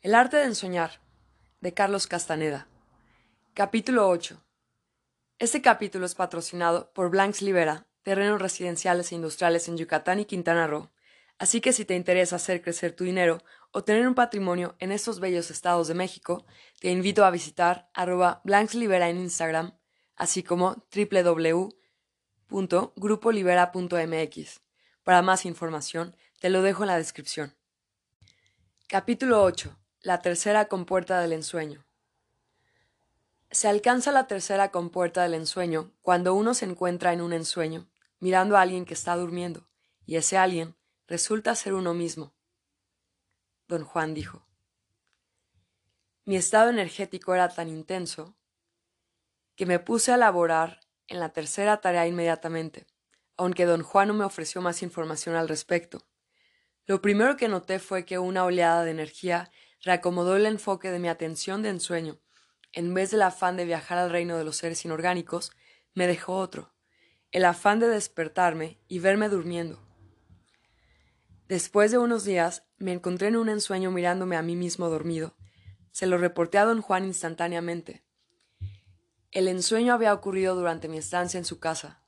El arte de ensoñar, de Carlos Castaneda. Capítulo 8. Este capítulo es patrocinado por Blanks Libera, terrenos residenciales e industriales en Yucatán y Quintana Roo. Así que si te interesa hacer crecer tu dinero o tener un patrimonio en estos bellos estados de México, te invito a visitar arroba Libera en Instagram, así como www.grupolibera.mx. Para más información, te lo dejo en la descripción. Capítulo 8. La tercera compuerta del ensueño. Se alcanza la tercera compuerta del ensueño cuando uno se encuentra en un ensueño, mirando a alguien que está durmiendo, y ese alguien resulta ser uno mismo. Don Juan dijo. Mi estado energético era tan intenso que me puse a laborar en la tercera tarea inmediatamente, aunque don Juan no me ofreció más información al respecto. Lo primero que noté fue que una oleada de energía reacomodó el enfoque de mi atención de ensueño. En vez del afán de viajar al reino de los seres inorgánicos, me dejó otro, el afán de despertarme y verme durmiendo. Después de unos días, me encontré en un ensueño mirándome a mí mismo dormido. Se lo reporté a don Juan instantáneamente. El ensueño había ocurrido durante mi estancia en su casa.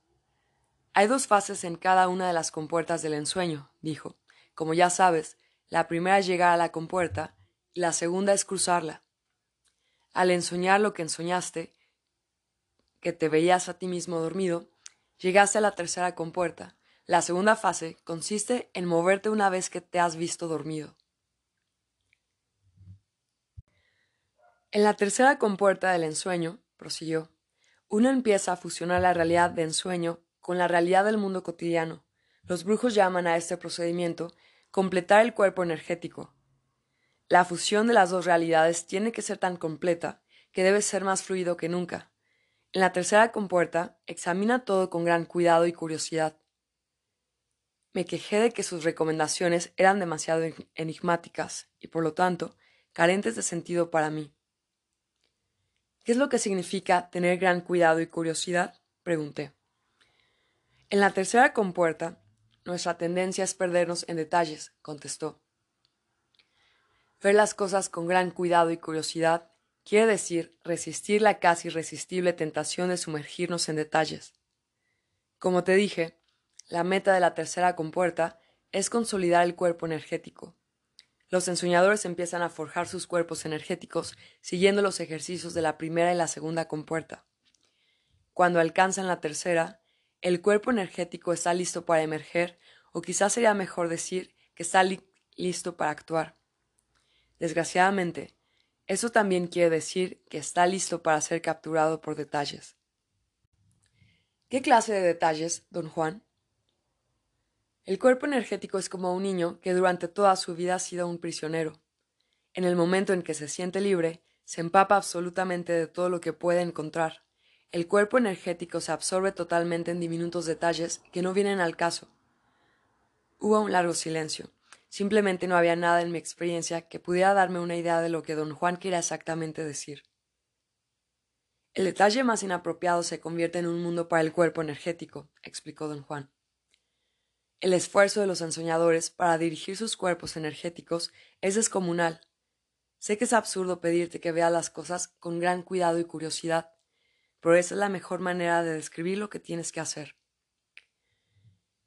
Hay dos fases en cada una de las compuertas del ensueño, dijo. Como ya sabes, la primera es llegar a la compuerta la segunda es cruzarla. Al ensoñar lo que ensoñaste, que te veías a ti mismo dormido, llegaste a la tercera compuerta. La segunda fase consiste en moverte una vez que te has visto dormido. En la tercera compuerta del ensueño, prosiguió, uno empieza a fusionar la realidad de ensueño con la realidad del mundo cotidiano. Los brujos llaman a este procedimiento completar el cuerpo energético, la fusión de las dos realidades tiene que ser tan completa que debe ser más fluido que nunca. En la tercera compuerta, examina todo con gran cuidado y curiosidad. Me quejé de que sus recomendaciones eran demasiado enigmáticas y, por lo tanto, carentes de sentido para mí. ¿Qué es lo que significa tener gran cuidado y curiosidad? pregunté. En la tercera compuerta, nuestra tendencia es perdernos en detalles, contestó. Ver las cosas con gran cuidado y curiosidad quiere decir resistir la casi irresistible tentación de sumergirnos en detalles. Como te dije, la meta de la tercera compuerta es consolidar el cuerpo energético. Los ensoñadores empiezan a forjar sus cuerpos energéticos siguiendo los ejercicios de la primera y la segunda compuerta. Cuando alcanzan la tercera, el cuerpo energético está listo para emerger, o quizás sería mejor decir que está listo para actuar. Desgraciadamente, eso también quiere decir que está listo para ser capturado por detalles. ¿Qué clase de detalles, don Juan? El cuerpo energético es como un niño que durante toda su vida ha sido un prisionero. En el momento en que se siente libre, se empapa absolutamente de todo lo que puede encontrar. El cuerpo energético se absorbe totalmente en diminutos detalles que no vienen al caso. Hubo un largo silencio. Simplemente no había nada en mi experiencia que pudiera darme una idea de lo que don Juan quería exactamente decir. El detalle más inapropiado se convierte en un mundo para el cuerpo energético, explicó don Juan. El esfuerzo de los ensoñadores para dirigir sus cuerpos energéticos es descomunal. Sé que es absurdo pedirte que veas las cosas con gran cuidado y curiosidad, pero esa es la mejor manera de describir lo que tienes que hacer.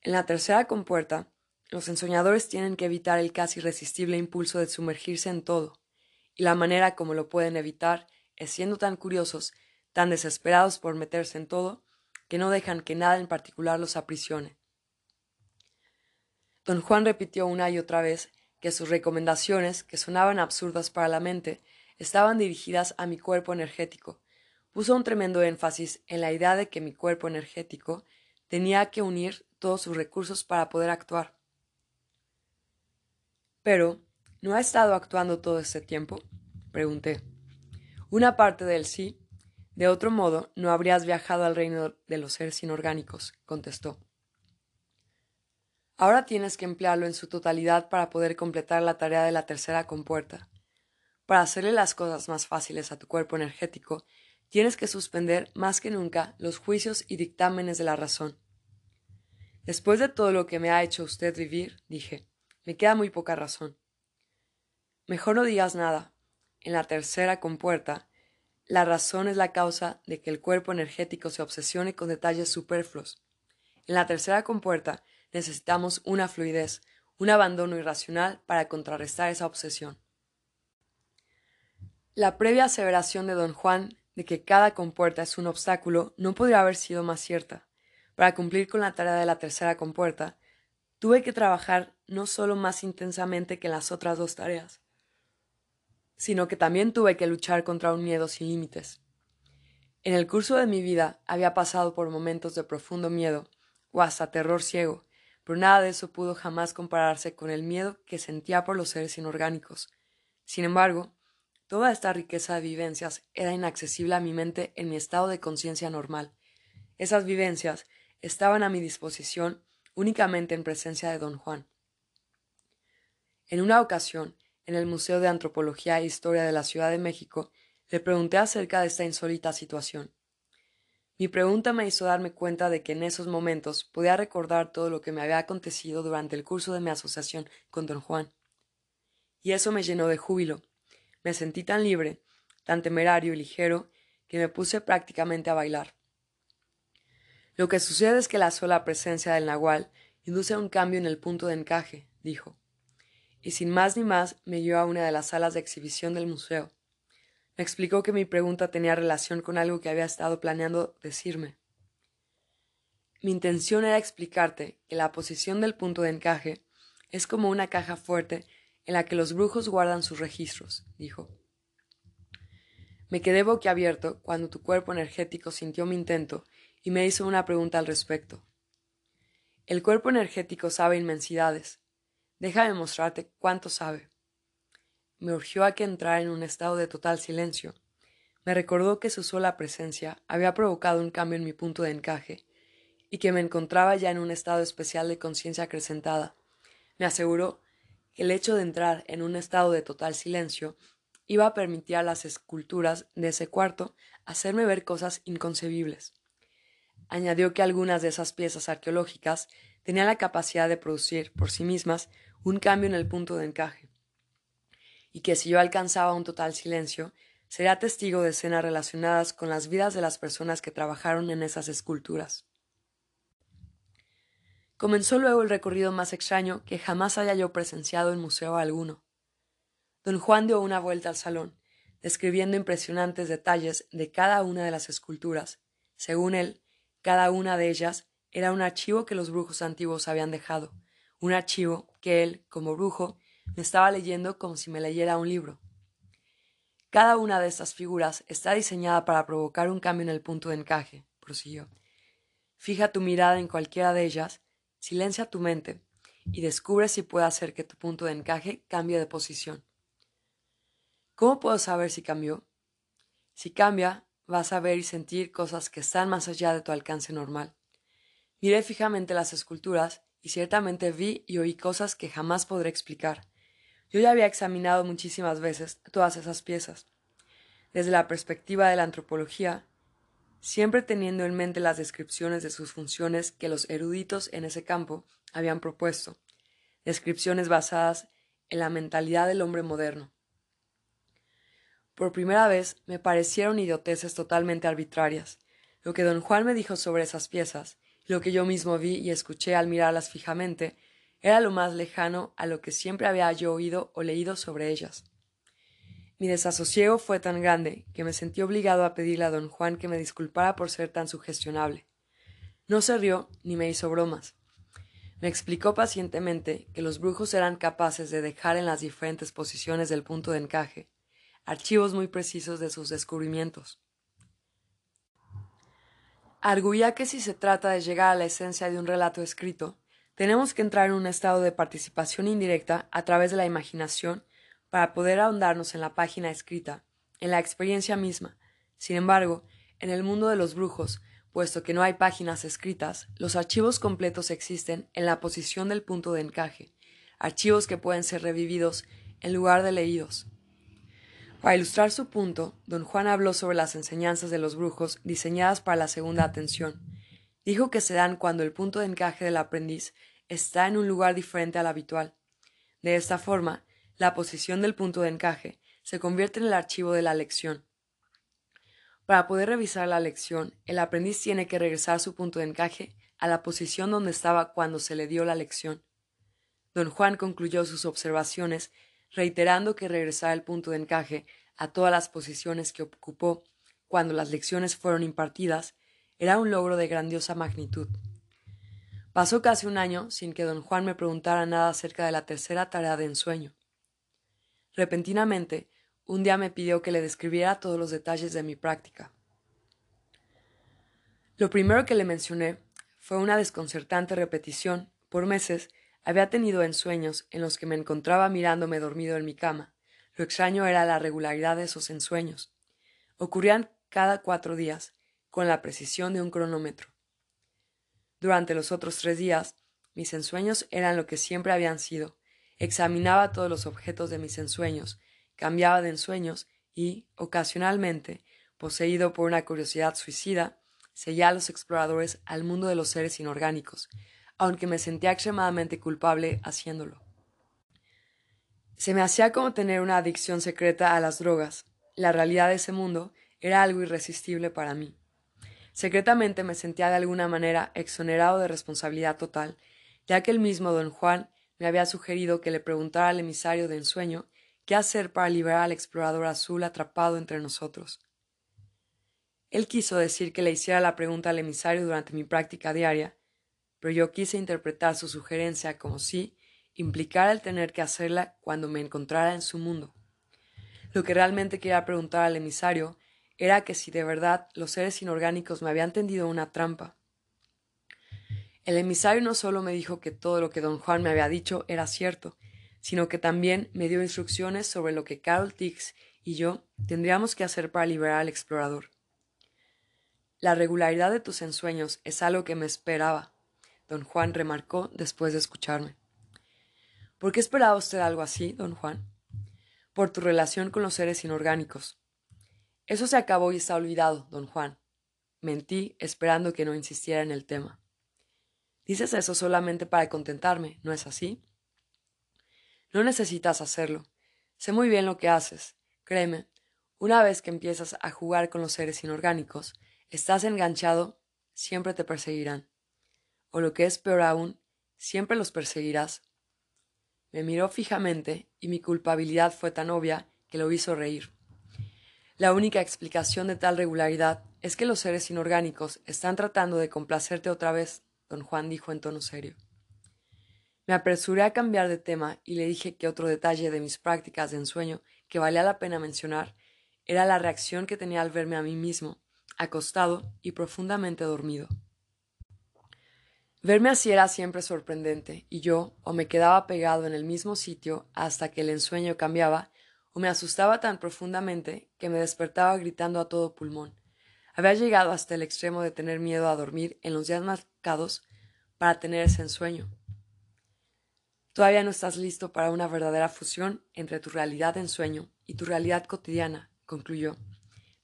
En la tercera compuerta, los ensoñadores tienen que evitar el casi irresistible impulso de sumergirse en todo, y la manera como lo pueden evitar es siendo tan curiosos, tan desesperados por meterse en todo, que no dejan que nada en particular los aprisione. Don Juan repitió una y otra vez que sus recomendaciones, que sonaban absurdas para la mente, estaban dirigidas a mi cuerpo energético. Puso un tremendo énfasis en la idea de que mi cuerpo energético tenía que unir todos sus recursos para poder actuar. Pero, ¿no ha estado actuando todo este tiempo? pregunté. Una parte del sí. De otro modo, no habrías viajado al reino de los seres inorgánicos, contestó. Ahora tienes que emplearlo en su totalidad para poder completar la tarea de la tercera compuerta. Para hacerle las cosas más fáciles a tu cuerpo energético, tienes que suspender más que nunca los juicios y dictámenes de la razón. Después de todo lo que me ha hecho usted vivir, dije, me queda muy poca razón. Mejor no digas nada. En la tercera compuerta, la razón es la causa de que el cuerpo energético se obsesione con detalles superfluos. En la tercera compuerta necesitamos una fluidez, un abandono irracional para contrarrestar esa obsesión. La previa aseveración de don Juan de que cada compuerta es un obstáculo no podría haber sido más cierta. Para cumplir con la tarea de la tercera compuerta, tuve que trabajar no solo más intensamente que en las otras dos tareas, sino que también tuve que luchar contra un miedo sin límites. En el curso de mi vida había pasado por momentos de profundo miedo, o hasta terror ciego, pero nada de eso pudo jamás compararse con el miedo que sentía por los seres inorgánicos. Sin embargo, toda esta riqueza de vivencias era inaccesible a mi mente en mi estado de conciencia normal. Esas vivencias estaban a mi disposición únicamente en presencia de don Juan. En una ocasión, en el Museo de Antropología e Historia de la Ciudad de México, le pregunté acerca de esta insólita situación. Mi pregunta me hizo darme cuenta de que en esos momentos podía recordar todo lo que me había acontecido durante el curso de mi asociación con don Juan. Y eso me llenó de júbilo. Me sentí tan libre, tan temerario y ligero, que me puse prácticamente a bailar. Lo que sucede es que la sola presencia del nahual induce un cambio en el punto de encaje, dijo. Y sin más ni más me llevó a una de las salas de exhibición del museo. Me explicó que mi pregunta tenía relación con algo que había estado planeando decirme. Mi intención era explicarte que la posición del punto de encaje es como una caja fuerte en la que los brujos guardan sus registros, dijo. Me quedé boquiabierto cuando tu cuerpo energético sintió mi intento y me hizo una pregunta al respecto. El cuerpo energético sabe inmensidades. Déjame mostrarte cuánto sabe me urgió a que entrara en un estado de total silencio. Me recordó que su sola presencia había provocado un cambio en mi punto de encaje, y que me encontraba ya en un estado especial de conciencia acrecentada. Me aseguró que el hecho de entrar en un estado de total silencio iba a permitir a las esculturas de ese cuarto hacerme ver cosas inconcebibles. Añadió que algunas de esas piezas arqueológicas tenían la capacidad de producir por sí mismas un cambio en el punto de encaje y que si yo alcanzaba un total silencio, sería testigo de escenas relacionadas con las vidas de las personas que trabajaron en esas esculturas. Comenzó luego el recorrido más extraño que jamás haya yo presenciado en museo alguno. Don Juan dio una vuelta al salón, describiendo impresionantes detalles de cada una de las esculturas. Según él, cada una de ellas era un archivo que los brujos antiguos habían dejado, un archivo que él, como brujo, me estaba leyendo como si me leyera un libro. Cada una de estas figuras está diseñada para provocar un cambio en el punto de encaje, prosiguió. Fija tu mirada en cualquiera de ellas, silencia tu mente y descubre si puede hacer que tu punto de encaje cambie de posición. ¿Cómo puedo saber si cambió? Si cambia, vas a ver y sentir cosas que están más allá de tu alcance normal. Miré fijamente las esculturas y ciertamente vi y oí cosas que jamás podré explicar. Yo ya había examinado muchísimas veces todas esas piezas, desde la perspectiva de la antropología, siempre teniendo en mente las descripciones de sus funciones que los eruditos en ese campo habían propuesto, descripciones basadas en la mentalidad del hombre moderno. Por primera vez me parecieron idioteces totalmente arbitrarias. Lo que don Juan me dijo sobre esas piezas, lo que yo mismo vi y escuché al mirarlas fijamente, era lo más lejano a lo que siempre había yo oído o leído sobre ellas. Mi desasosiego fue tan grande que me sentí obligado a pedirle a don Juan que me disculpara por ser tan sugestionable. No se rió ni me hizo bromas. Me explicó pacientemente que los brujos eran capaces de dejar en las diferentes posiciones del punto de encaje archivos muy precisos de sus descubrimientos. Arguía que si se trata de llegar a la esencia de un relato escrito, tenemos que entrar en un estado de participación indirecta a través de la imaginación para poder ahondarnos en la página escrita, en la experiencia misma. Sin embargo, en el mundo de los brujos, puesto que no hay páginas escritas, los archivos completos existen en la posición del punto de encaje, archivos que pueden ser revividos en lugar de leídos. Para ilustrar su punto, don Juan habló sobre las enseñanzas de los brujos diseñadas para la segunda atención, Dijo que se dan cuando el punto de encaje del aprendiz está en un lugar diferente al habitual. De esta forma, la posición del punto de encaje se convierte en el archivo de la lección. Para poder revisar la lección, el aprendiz tiene que regresar su punto de encaje a la posición donde estaba cuando se le dio la lección. Don Juan concluyó sus observaciones reiterando que regresar el punto de encaje a todas las posiciones que ocupó cuando las lecciones fueron impartidas era un logro de grandiosa magnitud. Pasó casi un año sin que don Juan me preguntara nada acerca de la tercera tarea de ensueño. Repentinamente, un día me pidió que le describiera todos los detalles de mi práctica. Lo primero que le mencioné fue una desconcertante repetición, por meses, había tenido ensueños en los que me encontraba mirándome dormido en mi cama. Lo extraño era la regularidad de esos ensueños. Ocurrían cada cuatro días, con la precisión de un cronómetro. Durante los otros tres días, mis ensueños eran lo que siempre habían sido. Examinaba todos los objetos de mis ensueños, cambiaba de ensueños y, ocasionalmente, poseído por una curiosidad suicida, seguía a los exploradores al mundo de los seres inorgánicos, aunque me sentía extremadamente culpable haciéndolo. Se me hacía como tener una adicción secreta a las drogas. La realidad de ese mundo era algo irresistible para mí. Secretamente me sentía de alguna manera exonerado de responsabilidad total, ya que el mismo don Juan me había sugerido que le preguntara al emisario de ensueño qué hacer para liberar al explorador azul atrapado entre nosotros. Él quiso decir que le hiciera la pregunta al emisario durante mi práctica diaria, pero yo quise interpretar su sugerencia como si implicara el tener que hacerla cuando me encontrara en su mundo. Lo que realmente quería preguntar al emisario era que si de verdad los seres inorgánicos me habían tendido una trampa. El emisario no solo me dijo que todo lo que don Juan me había dicho era cierto, sino que también me dio instrucciones sobre lo que Carol Tix y yo tendríamos que hacer para liberar al explorador. La regularidad de tus ensueños es algo que me esperaba, don Juan remarcó después de escucharme. ¿Por qué esperaba usted algo así, don Juan? Por tu relación con los seres inorgánicos. Eso se acabó y está olvidado, don Juan. Mentí esperando que no insistiera en el tema. Dices eso solamente para contentarme, ¿no es así? No necesitas hacerlo. Sé muy bien lo que haces. Créeme, una vez que empiezas a jugar con los seres inorgánicos, estás enganchado, siempre te perseguirán o lo que es peor aún, siempre los perseguirás. Me miró fijamente y mi culpabilidad fue tan obvia que lo hizo reír. La única explicación de tal regularidad es que los seres inorgánicos están tratando de complacerte otra vez, don Juan dijo en tono serio. Me apresuré a cambiar de tema y le dije que otro detalle de mis prácticas de ensueño que valía la pena mencionar era la reacción que tenía al verme a mí mismo, acostado y profundamente dormido. Verme así era siempre sorprendente, y yo o me quedaba pegado en el mismo sitio hasta que el ensueño cambiaba, o me asustaba tan profundamente que me despertaba gritando a todo pulmón. Había llegado hasta el extremo de tener miedo a dormir en los días marcados para tener ese ensueño. Todavía no estás listo para una verdadera fusión entre tu realidad de ensueño y tu realidad cotidiana, concluyó.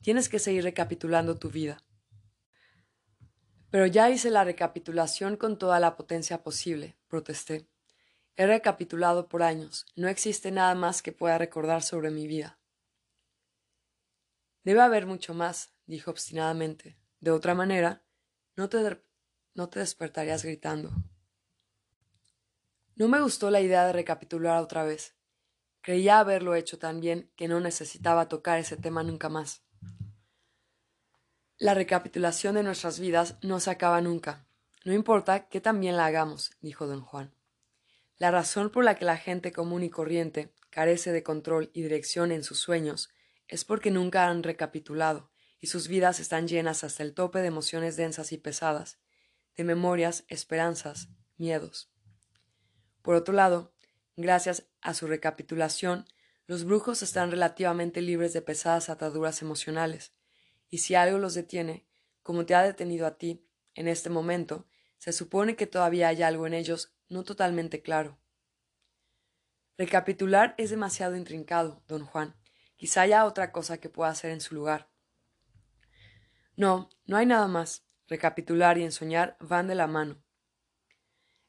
Tienes que seguir recapitulando tu vida. Pero ya hice la recapitulación con toda la potencia posible, protesté. He recapitulado por años. No existe nada más que pueda recordar sobre mi vida. Debe haber mucho más, dijo obstinadamente. De otra manera, no te, no te despertarías gritando. No me gustó la idea de recapitular otra vez. Creía haberlo hecho tan bien que no necesitaba tocar ese tema nunca más. La recapitulación de nuestras vidas no se acaba nunca. No importa qué tan bien la hagamos, dijo don Juan. La razón por la que la gente común y corriente carece de control y dirección en sus sueños es porque nunca han recapitulado y sus vidas están llenas hasta el tope de emociones densas y pesadas, de memorias, esperanzas, miedos. Por otro lado, gracias a su recapitulación, los brujos están relativamente libres de pesadas ataduras emocionales, y si algo los detiene, como te ha detenido a ti, en este momento, se supone que todavía hay algo en ellos no totalmente claro. Recapitular es demasiado intrincado, don Juan. Quizá haya otra cosa que pueda hacer en su lugar. No, no hay nada más. Recapitular y ensoñar van de la mano.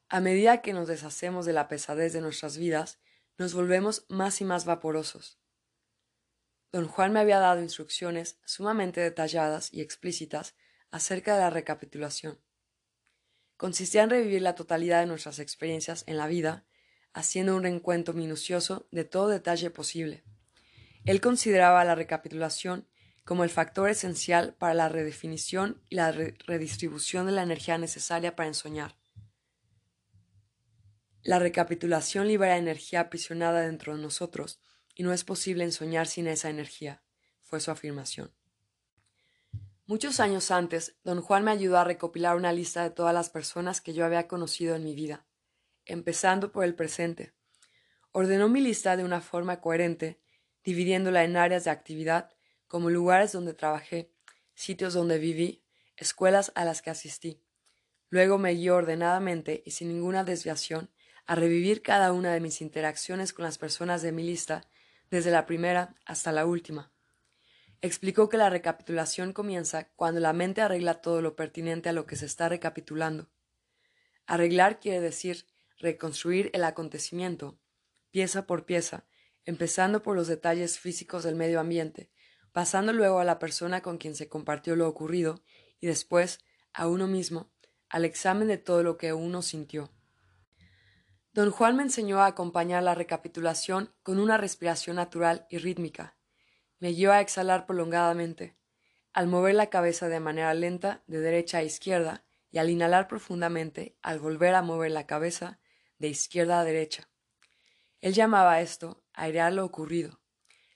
A medida que nos deshacemos de la pesadez de nuestras vidas, nos volvemos más y más vaporosos. Don Juan me había dado instrucciones sumamente detalladas y explícitas acerca de la recapitulación. Consistía en revivir la totalidad de nuestras experiencias en la vida, haciendo un reencuentro minucioso de todo detalle posible. Él consideraba la recapitulación como el factor esencial para la redefinición y la redistribución de la energía necesaria para ensoñar. La recapitulación libera energía aprisionada dentro de nosotros y no es posible ensoñar sin esa energía, fue su afirmación. Muchos años antes, don Juan me ayudó a recopilar una lista de todas las personas que yo había conocido en mi vida, empezando por el presente. Ordenó mi lista de una forma coherente, dividiéndola en áreas de actividad, como lugares donde trabajé, sitios donde viví, escuelas a las que asistí. Luego me guió ordenadamente y sin ninguna desviación a revivir cada una de mis interacciones con las personas de mi lista desde la primera hasta la última. Explicó que la recapitulación comienza cuando la mente arregla todo lo pertinente a lo que se está recapitulando. Arreglar quiere decir reconstruir el acontecimiento, pieza por pieza, empezando por los detalles físicos del medio ambiente, pasando luego a la persona con quien se compartió lo ocurrido y después a uno mismo, al examen de todo lo que uno sintió. Don Juan me enseñó a acompañar la recapitulación con una respiración natural y rítmica. Me guió a exhalar prolongadamente, al mover la cabeza de manera lenta de derecha a izquierda y al inhalar profundamente al volver a mover la cabeza de izquierda a derecha. Él llamaba esto airear lo ocurrido.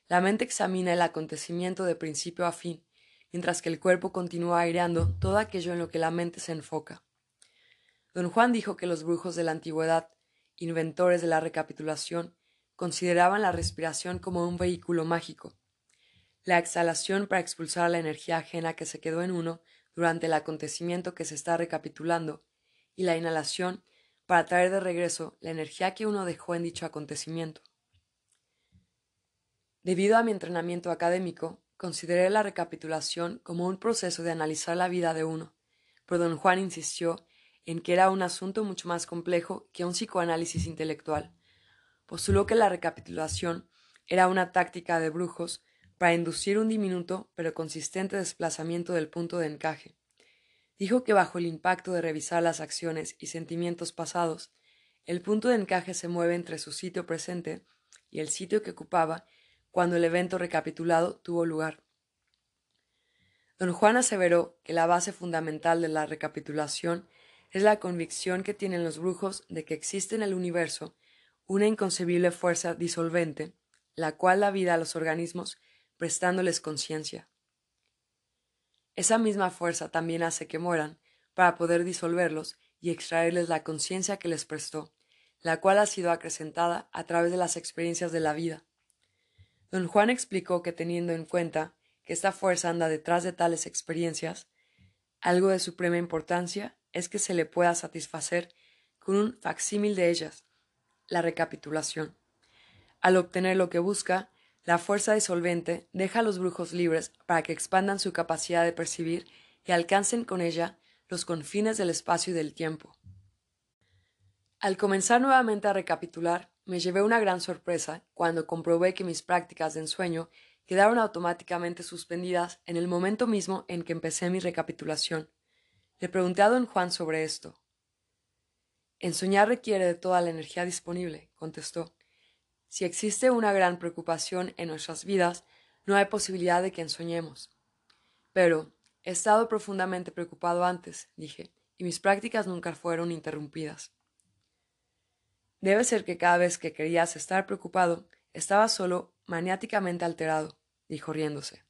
La mente examina el acontecimiento de principio a fin, mientras que el cuerpo continúa aireando todo aquello en lo que la mente se enfoca. Don Juan dijo que los brujos de la antigüedad inventores de la recapitulación, consideraban la respiración como un vehículo mágico. La exhalación para expulsar la energía ajena que se quedó en uno durante el acontecimiento que se está recapitulando, y la inhalación para traer de regreso la energía que uno dejó en dicho acontecimiento. Debido a mi entrenamiento académico, consideré la recapitulación como un proceso de analizar la vida de uno, pero don Juan insistió en que era un asunto mucho más complejo que un psicoanálisis intelectual. Postuló que la recapitulación era una táctica de brujos para inducir un diminuto pero consistente desplazamiento del punto de encaje. Dijo que bajo el impacto de revisar las acciones y sentimientos pasados, el punto de encaje se mueve entre su sitio presente y el sitio que ocupaba cuando el evento recapitulado tuvo lugar. Don Juan aseveró que la base fundamental de la recapitulación es la convicción que tienen los brujos de que existe en el universo una inconcebible fuerza disolvente, la cual da vida a los organismos prestándoles conciencia. Esa misma fuerza también hace que mueran, para poder disolverlos y extraerles la conciencia que les prestó, la cual ha sido acrecentada a través de las experiencias de la vida. Don Juan explicó que teniendo en cuenta que esta fuerza anda detrás de tales experiencias, algo de suprema importancia es que se le pueda satisfacer con un facsímil de ellas, la recapitulación. Al obtener lo que busca, la fuerza disolvente deja a los brujos libres para que expandan su capacidad de percibir y alcancen con ella los confines del espacio y del tiempo. Al comenzar nuevamente a recapitular, me llevé una gran sorpresa cuando comprobé que mis prácticas de ensueño quedaron automáticamente suspendidas en el momento mismo en que empecé mi recapitulación. Le pregunté a don Juan sobre esto. Ensoñar requiere de toda la energía disponible, contestó. Si existe una gran preocupación en nuestras vidas, no hay posibilidad de que ensoñemos. Pero he estado profundamente preocupado antes, dije, y mis prácticas nunca fueron interrumpidas. Debe ser que cada vez que querías estar preocupado, estaba solo maniáticamente alterado, dijo riéndose.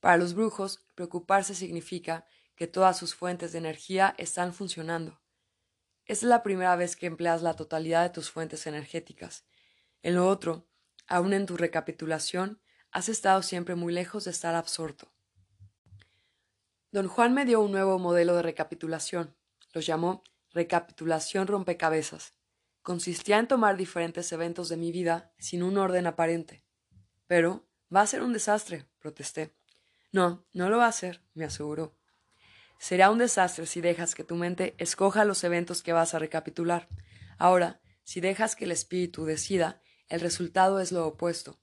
Para los brujos, preocuparse significa que todas sus fuentes de energía están funcionando. Es la primera vez que empleas la totalidad de tus fuentes energéticas. En lo otro, aun en tu recapitulación, has estado siempre muy lejos de estar absorto. Don Juan me dio un nuevo modelo de recapitulación. Lo llamó recapitulación rompecabezas. Consistía en tomar diferentes eventos de mi vida sin un orden aparente. Pero va a ser un desastre, protesté. No, no lo va a ser, me aseguró. Será un desastre si dejas que tu mente escoja los eventos que vas a recapitular. Ahora, Si dejas que el espíritu decida, el resultado es lo opuesto.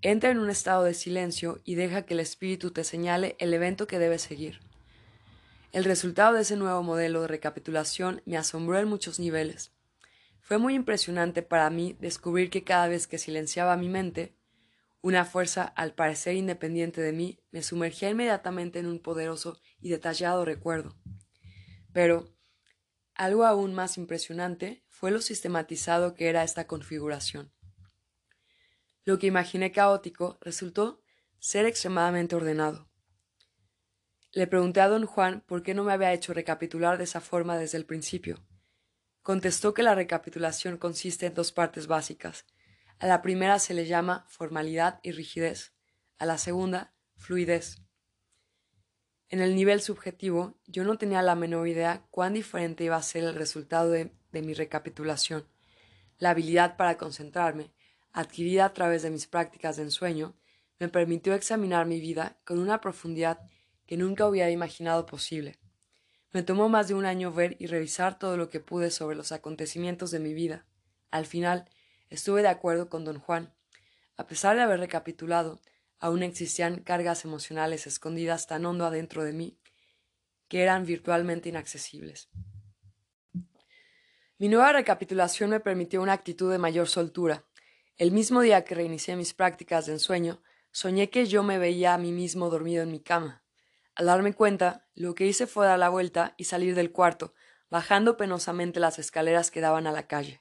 Entra en un estado de silencio y deja que el espíritu te señale el evento que debes seguir. El resultado de ese nuevo modelo de recapitulación me asombró en muchos niveles. Fue muy impresionante para mí descubrir que cada vez que silenciaba mi mente, una fuerza, al parecer independiente de mí, me sumergía inmediatamente en un poderoso y detallado recuerdo. Pero, algo aún más impresionante fue lo sistematizado que era esta configuración. Lo que imaginé caótico resultó ser extremadamente ordenado. Le pregunté a don Juan por qué no me había hecho recapitular de esa forma desde el principio. Contestó que la recapitulación consiste en dos partes básicas. A la primera se le llama formalidad y rigidez, a la segunda, fluidez. En el nivel subjetivo, yo no tenía la menor idea cuán diferente iba a ser el resultado de, mi recapitulación. La habilidad para concentrarme, adquirida a través de mis prácticas de ensueño, me permitió examinar mi vida con una profundidad que nunca hubiera imaginado posible. Me tomó más de un año ver y revisar todo lo que pude sobre los acontecimientos de mi vida. Al final, estuve de acuerdo con don Juan. A pesar de haber recapitulado, aún existían cargas emocionales escondidas tan hondo adentro de mí que eran virtualmente inaccesibles. Mi nueva recapitulación me permitió una actitud de mayor soltura. El mismo día que reinicié mis prácticas de ensueño, soñé que yo me veía a mí mismo dormido en mi cama. Al darme cuenta, lo que hice fue dar la vuelta y salir del cuarto, bajando penosamente las escaleras que daban a la calle.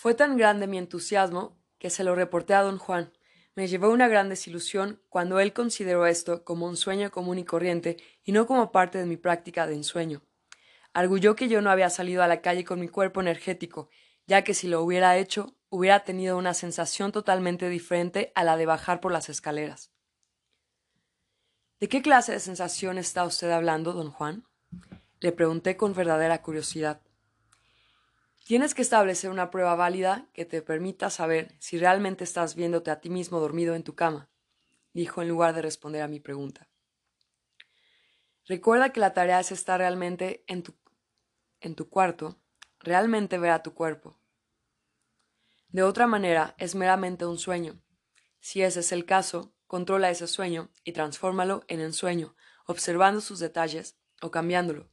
Fue tan grande mi entusiasmo que se lo reporté a don Juan. Me llevó una gran desilusión cuando él consideró esto como un sueño común y corriente y no como parte de mi práctica de ensueño. Arguyó que yo no había salido a la calle con mi cuerpo energético, ya que si lo hubiera hecho, hubiera tenido una sensación totalmente diferente a la de bajar por las escaleras. ¿De qué clase de sensación está usted hablando, don Juan? Le pregunté con verdadera curiosidad. Tienes que establecer una prueba válida que te permita saber si realmente estás viéndote a ti mismo dormido en tu cama, dijo en lugar de responder a mi pregunta. Recuerda que la tarea es estar realmente en tu, en tu cuarto, realmente ver a tu cuerpo. De otra manera, es meramente un sueño. Si ese es el caso, Controla ese sueño y transfórmalo en ensueño, observando sus detalles o cambiándolo.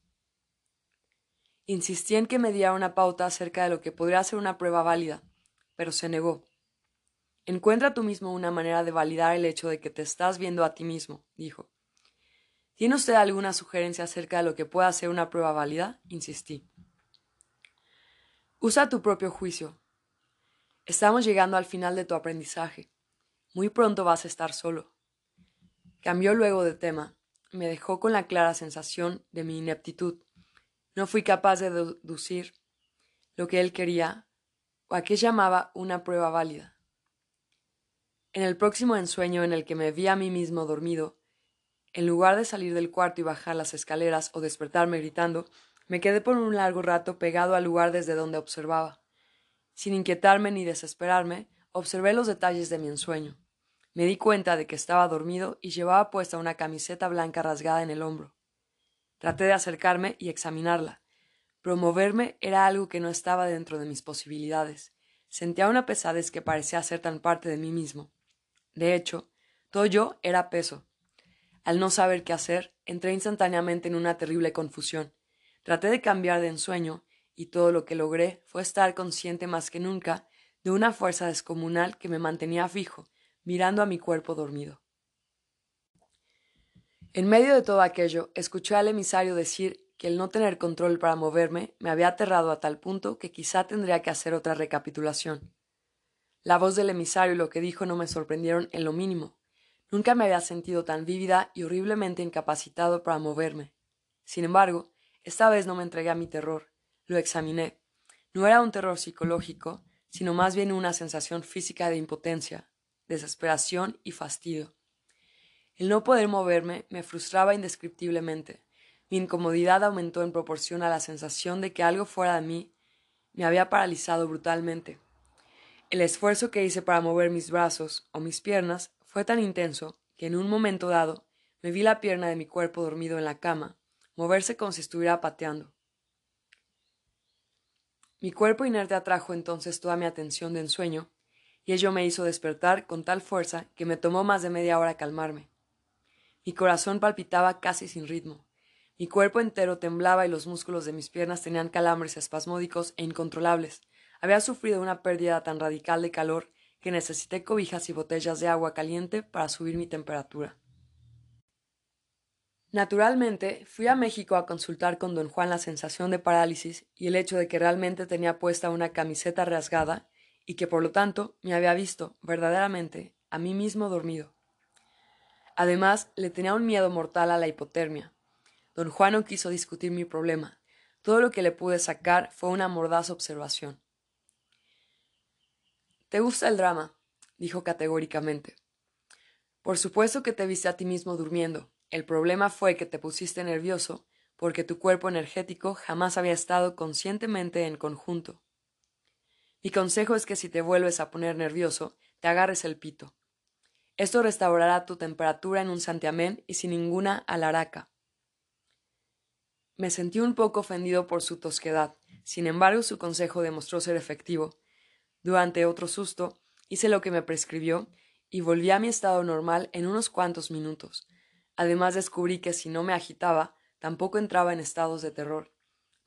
Insistí en que me diera una pauta acerca de lo que podría ser una prueba válida, pero se negó. Encuentra tú mismo una manera de validar el hecho de que te estás viendo a ti mismo, dijo. ¿Tiene usted alguna sugerencia acerca de lo que pueda ser una prueba válida? insistí. Usa tu propio juicio. Estamos llegando al final de tu aprendizaje. Muy pronto vas a estar solo. Cambió luego de tema. Me dejó con la clara sensación de mi ineptitud. No fui capaz de deducir lo que él quería o a qué llamaba una prueba válida. En el próximo ensueño en el que me vi a mí mismo dormido, en lugar de salir del cuarto y bajar las escaleras o despertarme gritando, me quedé por un largo rato pegado al lugar desde donde observaba. Sin inquietarme ni desesperarme, observé los detalles de mi ensueño. Me di cuenta de que estaba dormido y llevaba puesta una camiseta blanca rasgada en el hombro. Traté de acercarme y examinarla. Promoverme era algo que no estaba dentro de mis posibilidades. Sentía una pesadez que parecía ser tan parte de mí mismo. De hecho, todo yo era peso. Al no saber qué hacer, entré instantáneamente en una terrible confusión. Traté de cambiar de ensueño, y todo lo que logré fue estar consciente más que nunca de una fuerza descomunal que me mantenía fijo mirando a mi cuerpo dormido. En medio de todo aquello, escuché al emisario decir que el no tener control para moverme me había aterrado a tal punto que quizá tendría que hacer otra recapitulación. La voz del emisario y lo que dijo no me sorprendieron en lo mínimo. Nunca me había sentido tan vívida y horriblemente incapacitado para moverme. Sin embargo, esta vez no me entregué a mi terror. Lo examiné. No era un terror psicológico, sino más bien una sensación física de impotencia, desesperación y fastidio. El no poder moverme me frustraba indescriptiblemente. Mi incomodidad aumentó en proporción a la sensación de que algo fuera de mí me había paralizado brutalmente. El esfuerzo que hice para mover mis brazos o mis piernas fue tan intenso que en un momento dado me vi la pierna de mi cuerpo dormido en la cama moverse como si estuviera pateando. Mi cuerpo inerte atrajo entonces toda mi atención de ensueño, y ello me hizo despertar con tal fuerza que me tomó más de media hora calmarme. Mi corazón palpitaba casi sin ritmo. Mi cuerpo entero temblaba y los músculos de mis piernas tenían calambres espasmódicos e incontrolables. Había sufrido una pérdida tan radical de calor que necesité cobijas y botellas de agua caliente para subir mi temperatura. Naturalmente, fui a México a consultar con don Juan la sensación de parálisis y el hecho de que realmente tenía puesta una camiseta rasgada y que por lo tanto me había visto, verdaderamente, a mí mismo dormido. Además, le tenía un miedo mortal a la hipotermia. Don Juan no quiso discutir mi problema. Todo lo que le pude sacar fue una mordaz observación. ¿Te gusta el drama? dijo categóricamente. Por supuesto que te viste a ti mismo durmiendo. El problema fue que te pusiste nervioso porque tu cuerpo energético jamás había estado conscientemente en conjunto. Mi consejo es que si te vuelves a poner nervioso, te agarres el pito. Esto restaurará tu temperatura en un santiamén y sin ninguna alaraca. Me sentí un poco ofendido por su tosquedad. Sin embargo, su consejo demostró ser efectivo. Durante otro susto, hice lo que me prescribió y volví a mi estado normal en unos cuantos minutos. Además descubrí que si no me agitaba, tampoco entraba en estados de terror.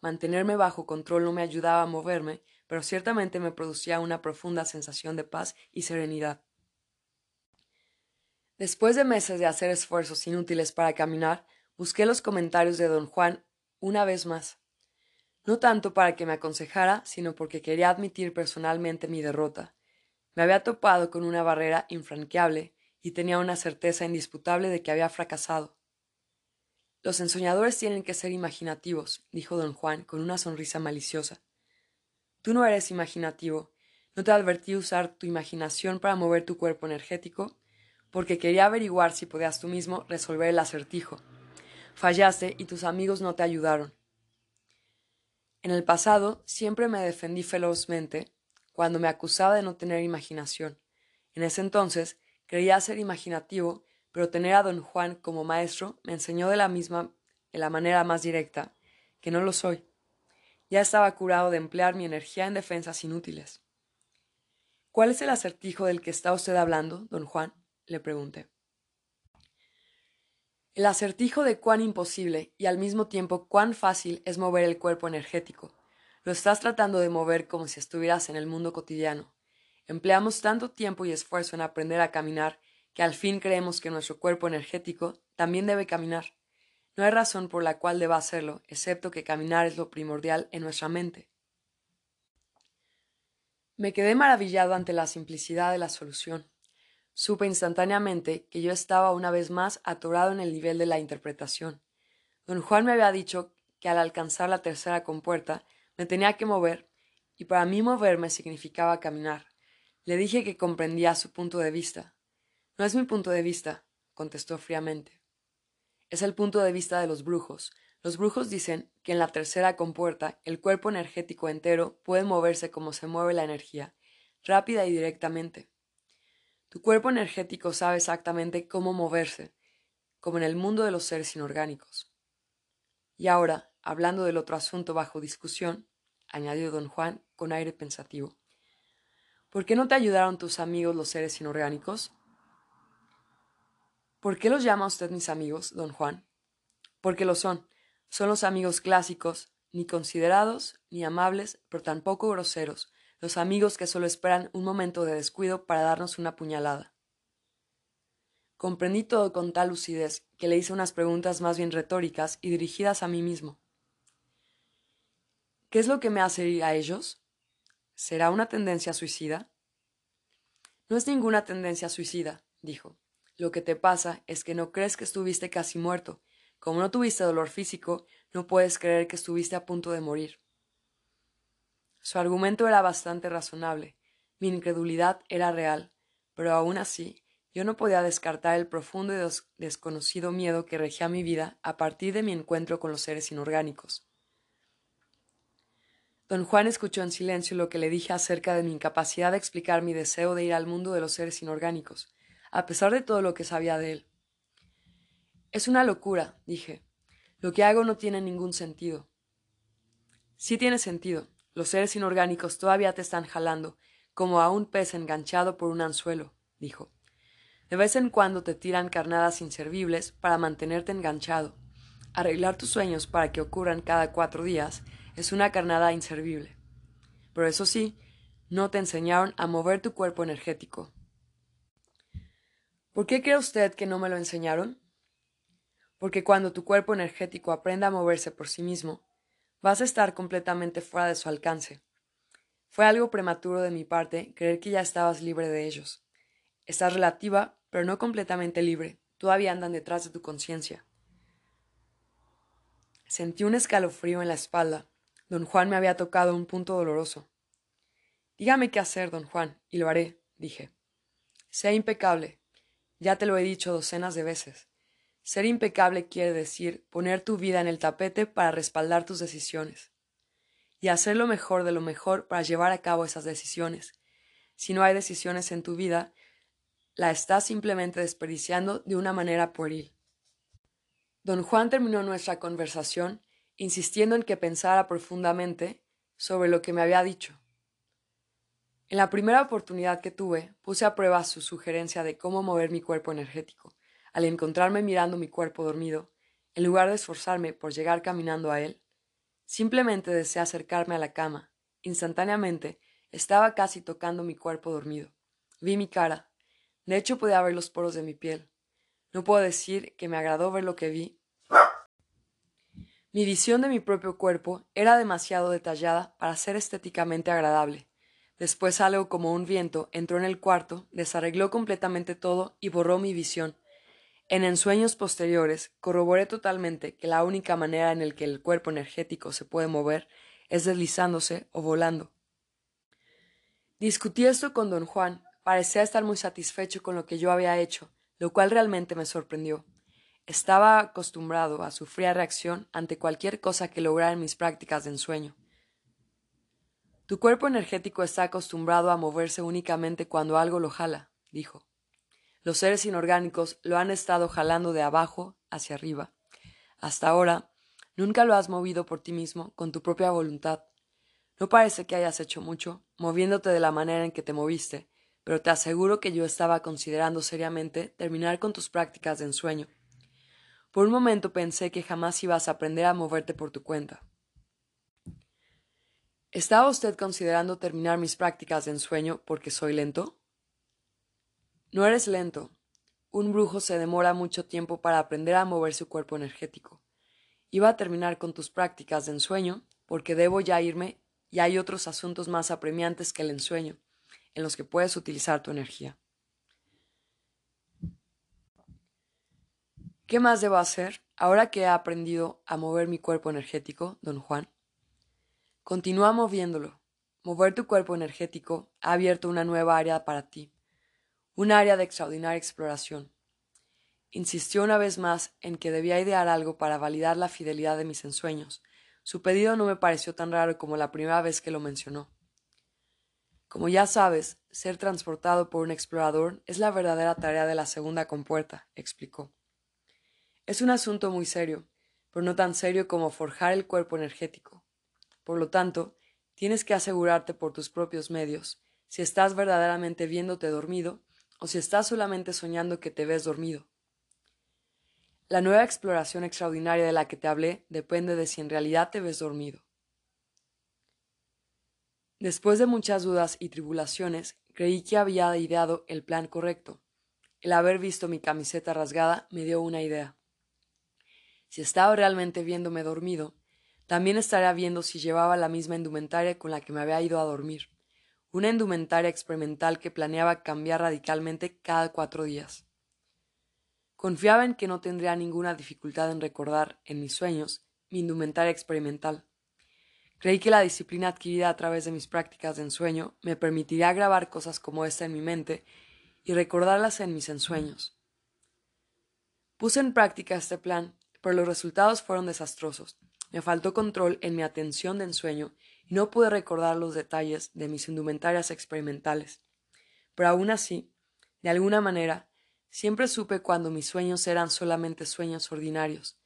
Mantenerme bajo control no me ayudaba a moverme, pero ciertamente me producía una profunda sensación de paz y serenidad. Después de meses de hacer esfuerzos inútiles para caminar, busqué los comentarios de don Juan una vez más. No tanto para que me aconsejara, sino porque quería admitir personalmente mi derrota. Me había topado con una barrera infranqueable y tenía una certeza indisputable de que había fracasado. Los ensoñadores tienen que ser imaginativos, dijo don Juan con una sonrisa maliciosa. Tú no eres imaginativo. ¿No te advertí usar tu imaginación para mover tu cuerpo energético? Porque quería averiguar si podías tú mismo resolver el acertijo. Fallaste y tus amigos no te ayudaron. En el pasado siempre me defendí velozmente cuando me acusaba de no tener imaginación. En ese entonces creía ser imaginativo, pero tener a don Juan como maestro me enseñó de la misma, de la manera más directa, que no lo soy. Ya estaba curado de emplear mi energía en defensas inútiles. ¿Cuál es el acertijo del que está usted hablando, don Juan? Le pregunté. El acertijo de cuán imposible y al mismo tiempo cuán fácil es mover el cuerpo energético. Lo estás tratando de mover como si estuvieras en el mundo cotidiano. Empleamos tanto tiempo y esfuerzo en aprender a caminar que al fin creemos que nuestro cuerpo energético también debe caminar. No hay razón por la cual deba hacerlo, excepto que caminar es lo primordial en nuestra mente. Me quedé maravillado ante la simplicidad de la solución. Supe instantáneamente que yo estaba una vez más atorado en el nivel de la interpretación. Don Juan me había dicho que al alcanzar la tercera compuerta me tenía que mover, y para mí moverme significaba caminar. Le dije que comprendía su punto de vista. No es mi punto de vista, contestó fríamente. Es el punto de vista de los brujos. Los brujos dicen que en la tercera compuerta el cuerpo energético entero puede moverse como se mueve la energía, rápida y directamente. Tu cuerpo energético sabe exactamente cómo moverse, como en el mundo de los seres inorgánicos. Y ahora, hablando del otro asunto bajo discusión, añadió don Juan con aire pensativo, ¿por qué no te ayudaron tus amigos los seres inorgánicos? ¿Por qué los llama usted mis amigos, don Juan? Porque lo son. Son los amigos clásicos, ni considerados, ni amables, pero tampoco groseros, los amigos que solo esperan un momento de descuido para darnos una puñalada. Comprendí todo con tal lucidez que le hice unas preguntas más bien retóricas y dirigidas a mí mismo. ¿Qué es lo que me hace ir a ellos? ¿Será una tendencia suicida? No es ninguna tendencia suicida, dijo. Lo que te pasa es que no crees que estuviste casi muerto. Como no tuviste dolor físico, no puedes creer que estuviste a punto de morir. Su argumento era bastante razonable. Mi incredulidad era real, pero aún así yo no podía descartar el profundo y desconocido miedo que regía mi vida a partir de mi encuentro con los seres inorgánicos. Don Juan escuchó en silencio lo que le dije acerca de mi incapacidad de explicar mi deseo de ir al mundo de los seres inorgánicos, a pesar de todo lo que sabía de él. Es una locura, dije. Lo que hago no tiene ningún sentido. Sí tiene sentido, los seres inorgánicos todavía te están jalando, como a un pez enganchado por un anzuelo, dijo. De vez en cuando te tiran carnadas inservibles para mantenerte enganchado. Arreglar tus sueños para que ocurran cada cuatro días es una carnada inservible. Pero eso sí, no te enseñaron a mover tu cuerpo energético. ¿Por qué cree usted que no me lo enseñaron? Porque cuando tu cuerpo energético aprenda a moverse por sí mismo, vas a estar completamente fuera de su alcance. Fue algo prematuro de mi parte creer que ya estabas libre de ellos. Estás relativa, pero no completamente libre. Todavía andan detrás de tu conciencia. Sentí un escalofrío en la espalda. Don Juan me había tocado un punto doloroso. Dígame qué hacer, don Juan, y lo haré, dije. Sea impecable. Ya te lo he dicho docenas de veces. Ser impecable quiere decir poner tu vida en el tapete para respaldar tus decisiones y hacer lo mejor de lo mejor para llevar a cabo esas decisiones. Si no hay decisiones en tu vida, la estás simplemente desperdiciando de una manera pueril. Don Juan terminó nuestra conversación insistiendo en que pensara profundamente sobre lo que me había dicho. En la primera oportunidad que tuve, puse a prueba su sugerencia de cómo mover mi cuerpo energético. Al encontrarme mirando mi cuerpo dormido, en lugar de esforzarme por llegar caminando a él, Simplemente deseé acercarme a la cama. Instantáneamente estaba casi tocando mi cuerpo dormido. Vi mi cara. De hecho podía ver los poros de mi piel. No puedo decir que me agradó ver lo que vi. Mi visión de mi propio cuerpo era demasiado detallada para ser estéticamente agradable. Después algo como un viento entró en el cuarto, desarregló completamente todo y borró mi visión. En ensueños posteriores, corroboré totalmente que la única manera en la que el cuerpo energético se puede mover es deslizándose o volando. Discutí esto con don Juan. Parecía estar muy satisfecho con lo que yo había hecho, lo cual realmente me sorprendió. Estaba acostumbrado a su fría reacción ante cualquier cosa que lograra en mis prácticas de ensueño. Tu cuerpo energético está acostumbrado a moverse únicamente cuando algo lo jala, dijo. Los seres inorgánicos lo han estado jalando de abajo hacia arriba. Hasta ahora, nunca lo has movido por ti mismo con tu propia voluntad. No parece que hayas hecho mucho, moviéndote de la manera en que te moviste, pero te aseguro que yo estaba considerando seriamente terminar con tus prácticas de ensueño. Por un momento pensé que jamás ibas a aprender a moverte por tu cuenta. ¿Estaba usted considerando terminar mis prácticas de ensueño porque soy lento? No eres lento. Un brujo se demora mucho tiempo para aprender a mover su cuerpo energético. Iba a terminar con tus prácticas de ensueño, porque debo ya irme y hay otros asuntos más apremiantes que el ensueño, en los que puedes utilizar tu energía. ¿Qué más debo hacer ahora que he aprendido a mover mi cuerpo energético, don Juan? Continúa moviéndolo. Mover tu cuerpo energético ha abierto una nueva área para ti un área de extraordinaria exploración. Insistió una vez más en que debía idear algo para validar la fidelidad de mis ensueños. Su pedido no me pareció tan raro como la primera vez que lo mencionó. Como ya sabes, ser transportado por un explorador es la verdadera tarea de la segunda compuerta, explicó. Es un asunto muy serio, pero no tan serio como forjar el cuerpo energético. Por lo tanto, tienes que asegurarte por tus propios medios, si estás verdaderamente viéndote dormido, o si estás solamente soñando que te ves dormido. La nueva exploración extraordinaria de la que te hablé depende de si en realidad te ves dormido. Después de muchas dudas y tribulaciones, creí que había ideado el plan correcto. El haber visto mi camiseta rasgada me dio una idea. Si estaba realmente viéndome dormido, también estaría viendo si llevaba la misma indumentaria con la que me había ido a dormir una indumentaria experimental que planeaba cambiar radicalmente cada cuatro días. Confiaba en que no tendría ninguna dificultad en recordar, en mis sueños, mi indumentaria experimental. Creí que la disciplina adquirida a través de mis prácticas de ensueño me permitiría grabar cosas como esta en mi mente y recordarlas en mis ensueños. Puse en práctica este plan, pero los resultados fueron desastrosos. Me faltó control en mi atención de ensueño no pude recordar los detalles de mis indumentarias experimentales. Pero aún así, de alguna manera, siempre supe cuando mis sueños eran solamente sueños ordinarios,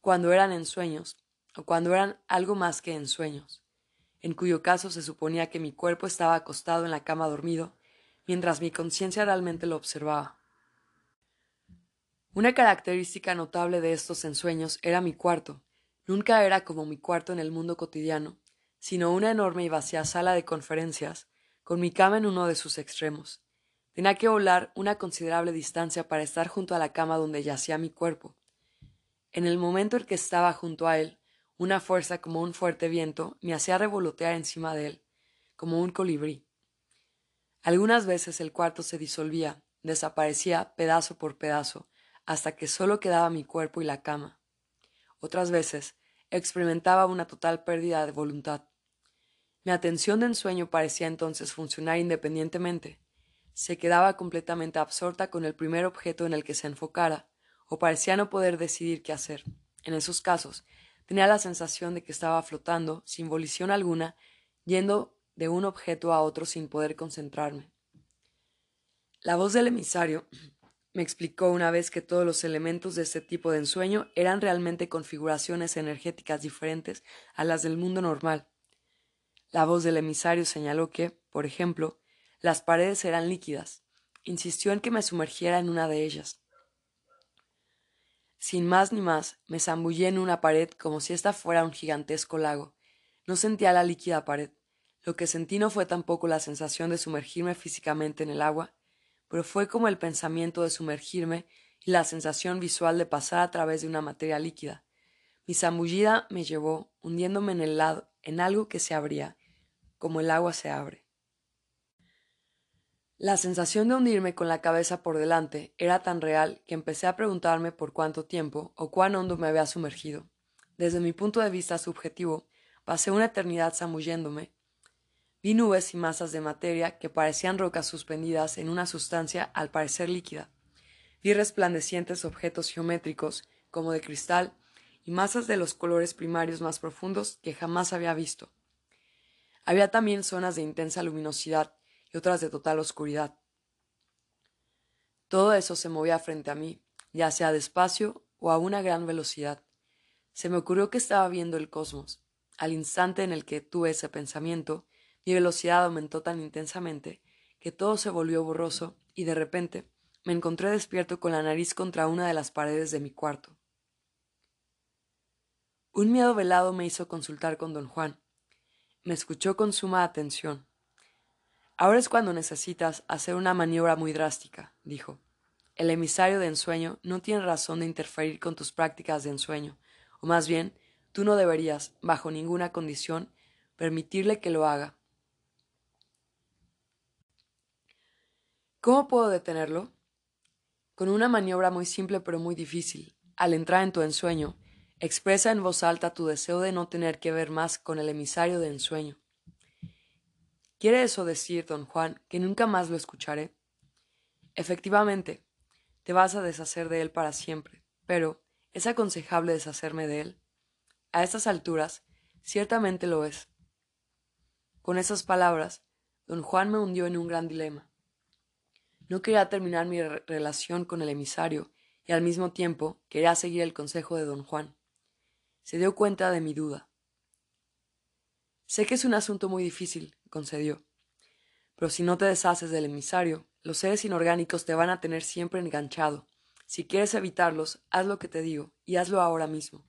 cuando eran ensueños, o cuando eran algo más que ensueños. en cuyo caso se suponía que mi cuerpo estaba acostado en la cama dormido, mientras mi conciencia realmente lo observaba. Una característica notable de estos ensueños era mi cuarto. Nunca era como mi cuarto en el mundo cotidiano, sino una enorme y vacía sala de conferencias, con mi cama en uno de sus extremos. Tenía que volar una considerable distancia para estar junto a la cama donde yacía mi cuerpo. En el momento en que estaba junto a él, una fuerza como un fuerte viento me hacía revolotear encima de él, como un colibrí. Algunas veces el cuarto se disolvía, desaparecía pedazo por pedazo, hasta que solo quedaba mi cuerpo y la cama. Otras veces experimentaba una total pérdida de voluntad. Mi atención de ensueño parecía entonces funcionar independientemente. Se quedaba completamente absorta con el primer objeto en el que se enfocara, o parecía no poder decidir qué hacer. En esos casos, Tenía la sensación de que estaba flotando, sin volición alguna, yendo de un objeto a otro sin poder concentrarme. La voz del emisario me explicó una vez que todos los elementos de este tipo de ensueño eran realmente configuraciones energéticas diferentes a las del mundo normal. La voz del emisario señaló que, por ejemplo, las paredes eran líquidas. Insistió en que me sumergiera en una de ellas. Sin más ni más, me zambullí en una pared como si ésta fuera un gigantesco lago. No sentía la líquida pared. Lo que sentí no fue tampoco la sensación de sumergirme físicamente en el agua, pero fue como el pensamiento de sumergirme y la sensación visual de pasar a través de una materia líquida. Mi zambullida me llevó, hundiéndome en el lado, en algo que se abría, como el agua se abre. La sensación de hundirme con la cabeza por delante era tan real que empecé a preguntarme por cuánto tiempo o cuán hondo me había sumergido. Desde mi punto de vista subjetivo, pasé una eternidad zambulléndome. Vi nubes y masas de materia que parecían rocas suspendidas en una sustancia al parecer líquida. Vi resplandecientes objetos geométricos, como de cristal, y masas de los colores primarios más profundos que jamás había visto. Había también zonas de intensa luminosidad, y otras de total oscuridad. Todo eso se movía frente a mí, ya sea despacio o a una gran velocidad. Se me ocurrió que estaba viendo el cosmos. Al instante en el que tuve ese pensamiento, mi velocidad aumentó tan intensamente que todo se volvió borroso y de repente me encontré despierto con la nariz contra una de las paredes de mi cuarto. Un miedo velado me hizo consultar con don Juan. Me escuchó con suma atención. Ahora es cuando necesitas hacer una maniobra muy drástica, dijo. El emisario de ensueño no tiene razón de interferir con tus prácticas de ensueño, o más bien, tú no deberías, bajo ninguna condición, permitirle que lo haga. ¿Cómo puedo detenerlo? Con una maniobra muy simple pero muy difícil. Al entrar en tu ensueño, expresa en voz alta tu deseo de no tener que ver más con el emisario de ensueño. ¿Quiere eso decir, don Juan, que nunca más lo escucharé? Efectivamente, te vas a deshacer de él para siempre, pero ¿es aconsejable deshacerme de él? A estas alturas, ciertamente lo es. Con esas palabras, don Juan me hundió en un gran dilema. No quería terminar mi relación con el emisario y al mismo tiempo quería seguir el consejo de don Juan. Se dio cuenta de mi duda. Sé que es un asunto muy difícil, concedió. Pero si no te deshaces del emisario, los seres inorgánicos te van a tener siempre enganchado. Si quieres evitarlos, haz lo que te digo, y hazlo ahora mismo.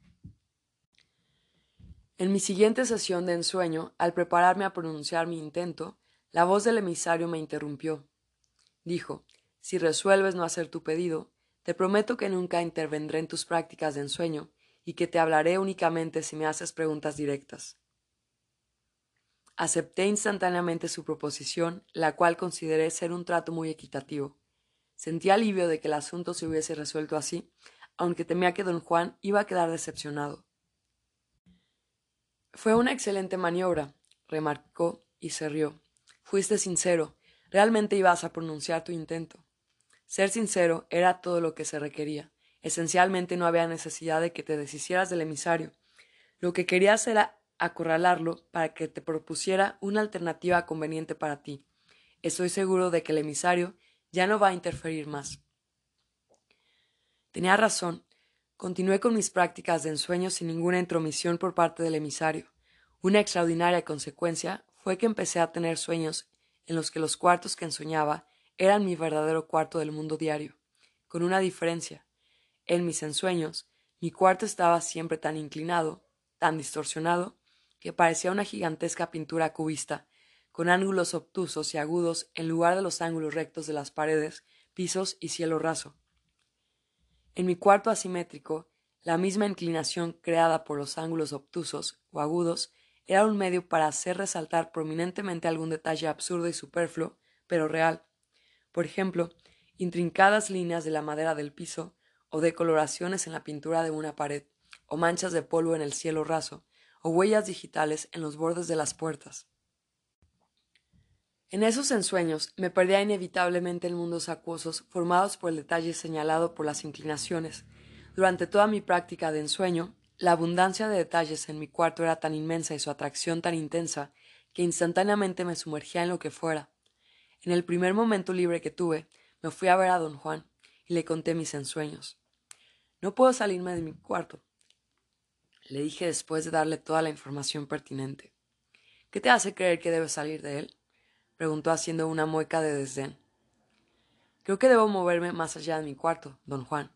En mi siguiente sesión de ensueño, al prepararme a pronunciar mi intento, la voz del emisario me interrumpió. Dijo, si resuelves no hacer tu pedido, te prometo que nunca intervendré en tus prácticas de ensueño y que te hablaré únicamente si me haces preguntas directas. Acepté instantáneamente su proposición, la cual consideré ser un trato muy equitativo. Sentí alivio de que el asunto se hubiese resuelto así, aunque temía que don Juan iba a quedar decepcionado. Fue una excelente maniobra, remarcó y se rió. Fuiste sincero, realmente ibas a pronunciar tu intento. Ser sincero era todo lo que se requería. Esencialmente no había necesidad de que te deshicieras del emisario. Lo que querías era acorralarlo para que te propusiera una alternativa conveniente para ti. Estoy seguro de que el emisario ya no va a interferir más. Tenía razón. Continué con mis prácticas de ensueño sin ninguna intromisión por parte del emisario. Una extraordinaria consecuencia fue que empecé a tener sueños en los que los cuartos que ensoñaba eran mi verdadero cuarto del mundo diario, con una diferencia. En mis ensueños, mi cuarto estaba siempre tan inclinado, tan distorsionado, que parecía una gigantesca pintura cubista, con ángulos obtusos y agudos en lugar de los ángulos rectos de las paredes, pisos y cielo raso. En mi cuarto asimétrico, la misma inclinación creada por los ángulos obtusos o agudos era un medio para hacer resaltar prominentemente algún detalle absurdo y superfluo, pero real. Por ejemplo, intrincadas líneas de la madera del piso, o decoloraciones en la pintura de una pared, o manchas de polvo en el cielo raso, o huellas digitales en los bordes de las puertas. En esos ensueños me perdía inevitablemente en mundos acuosos formados por el detalle señalado por las inclinaciones. Durante toda mi práctica de ensueño, la abundancia de detalles en mi cuarto era tan inmensa y su atracción tan intensa que instantáneamente me sumergía en lo que fuera. En el primer momento libre que tuve, me fui a ver a don Juan y le conté mis ensueños. No puedo salirme de mi cuarto, le dije después de darle toda la información pertinente. ¿Qué te hace creer que debes salir de él? preguntó haciendo una mueca de desdén. Creo que debo moverme más allá de mi cuarto, don Juan.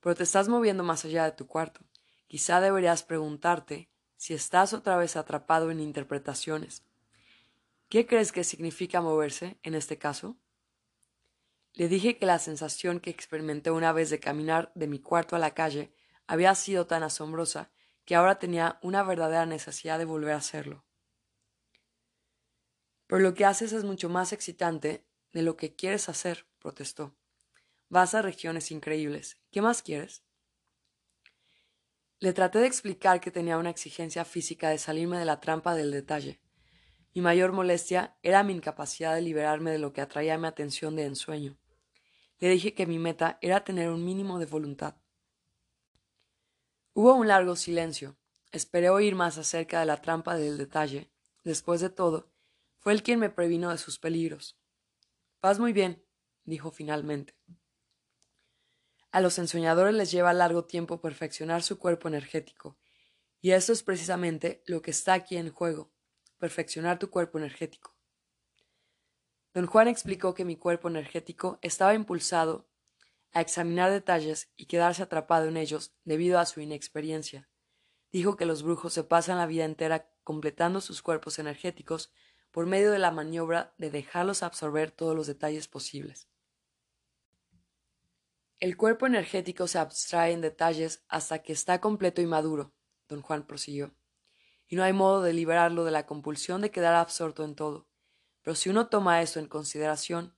Pero te estás moviendo más allá de tu cuarto. Quizá deberías preguntarte si estás otra vez atrapado en interpretaciones. ¿Qué crees que significa moverse en este caso? Le dije que la sensación que experimenté una vez de caminar de mi cuarto a la calle había sido tan asombrosa que ahora tenía una verdadera necesidad de volver a hacerlo. Pero lo que haces es mucho más excitante de lo que quieres hacer, protestó. Vas a regiones increíbles. ¿Qué más quieres? Le traté de explicar que tenía una exigencia física de salirme de la trampa del detalle. Mi mayor molestia era mi incapacidad de liberarme de lo que atraía mi atención de ensueño. Le dije que mi meta era tener un mínimo de voluntad. Hubo un largo silencio. Esperé oír más acerca de la trampa del detalle. Después de todo, fue él quien me previno de sus peligros. Vas muy bien, dijo finalmente. A los ensoñadores les lleva largo tiempo perfeccionar su cuerpo energético, y eso es precisamente lo que está aquí en juego, perfeccionar tu cuerpo energético. Don Juan explicó que mi cuerpo energético estaba impulsado a examinar detalles y quedarse atrapado en ellos debido a su inexperiencia. Dijo que los brujos se pasan la vida entera completando sus cuerpos energéticos por medio de la maniobra de dejarlos absorber todos los detalles posibles. El cuerpo energético se abstrae en detalles hasta que está completo y maduro, don Juan prosiguió, y no hay modo de liberarlo de la compulsión de quedar absorto en todo. Pero si uno toma eso en consideración,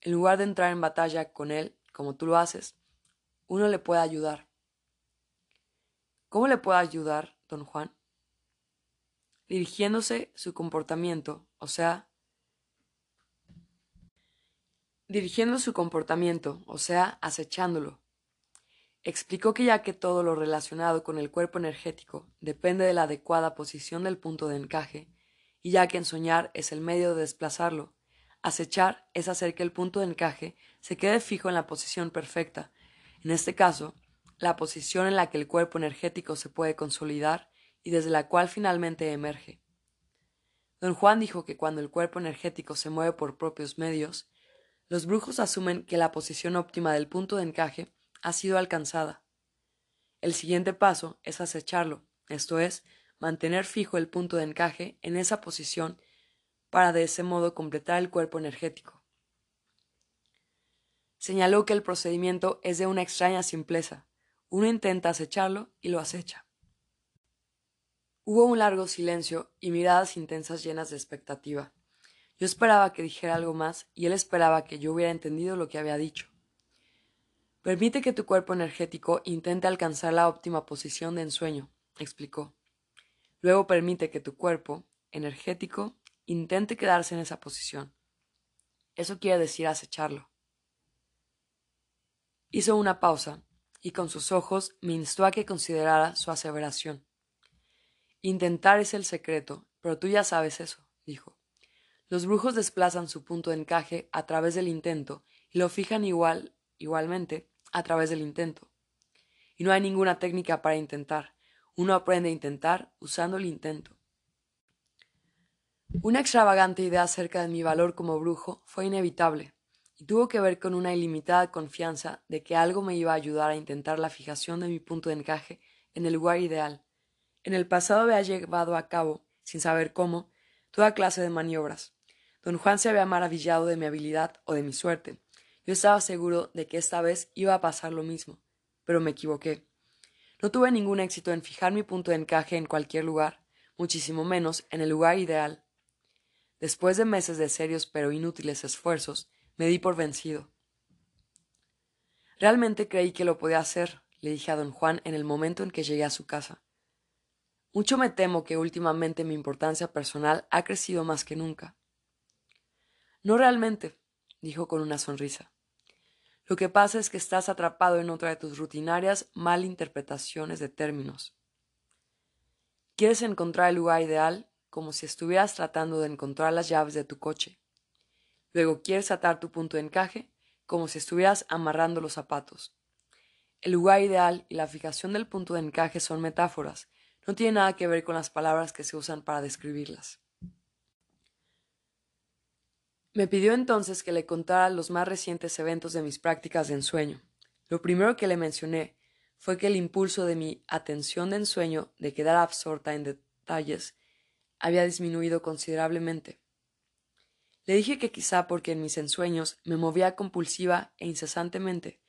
en lugar de entrar en batalla con él, como tú lo haces, uno le puede ayudar. ¿Cómo le puede ayudar, don Juan? dirigiéndose su comportamiento, o sea, dirigiendo su comportamiento, o sea, acechándolo. Explicó que ya que todo lo relacionado con el cuerpo energético depende de la adecuada posición del punto de encaje, y ya que en soñar es el medio de desplazarlo, acechar es hacer que el punto de encaje se quede fijo en la posición perfecta, en este caso, la posición en la que el cuerpo energético se puede consolidar y desde la cual finalmente emerge. Don Juan dijo que cuando el cuerpo energético se mueve por propios medios, los brujos asumen que la posición óptima del punto de encaje ha sido alcanzada. El siguiente paso es acecharlo, esto es, mantener fijo el punto de encaje en esa posición para de ese modo completar el cuerpo energético. Señaló que el procedimiento es de una extraña simpleza. Uno intenta acecharlo y lo acecha. Hubo un largo silencio y miradas intensas llenas de expectativa. Yo esperaba que dijera algo más y él esperaba que yo hubiera entendido lo que había dicho. Permite que tu cuerpo energético intente alcanzar la óptima posición de ensueño, explicó. Luego permite que tu cuerpo energético intente quedarse en esa posición. Eso quiere decir acecharlo. Hizo una pausa y con sus ojos me instó a que considerara su aseveración. Intentar es el secreto, pero tú ya sabes eso, dijo. Los brujos desplazan su punto de encaje a través del intento y lo fijan igual, igualmente, a través del intento. Y no hay ninguna técnica para intentar. Uno aprende a intentar usando el intento. Una extravagante idea acerca de mi valor como brujo fue inevitable, y tuvo que ver con una ilimitada confianza de que algo me iba a ayudar a intentar la fijación de mi punto de encaje en el lugar ideal. En el pasado había llevado a cabo, sin saber cómo, toda clase de maniobras. Don Juan se había maravillado de mi habilidad o de mi suerte. Yo estaba seguro de que esta vez iba a pasar lo mismo, pero me equivoqué. No tuve ningún éxito en fijar mi punto de encaje en cualquier lugar, muchísimo menos en el lugar ideal. Después de meses de serios pero inútiles esfuerzos, me di por vencido. Realmente creí que lo podía hacer, le dije a don Juan en el momento en que llegué a su casa. Mucho me temo que últimamente mi importancia personal ha crecido más que nunca. No realmente, dijo con una sonrisa. Lo que pasa es que estás atrapado en otra de tus rutinarias malinterpretaciones de términos. Quieres encontrar el lugar ideal como si estuvieras tratando de encontrar las llaves de tu coche. Luego quieres atar tu punto de encaje como si estuvieras amarrando los zapatos. El lugar ideal y la fijación del punto de encaje son metáforas, no tiene nada que ver con las palabras que se usan para describirlas. Me pidió entonces que le contara los más recientes eventos de mis prácticas de ensueño. Lo primero que le mencioné fue que el impulso de mi atención de ensueño de quedar absorta en detalles había disminuido considerablemente. Le dije que quizá porque en mis ensueños me movía compulsiva e incesantemente,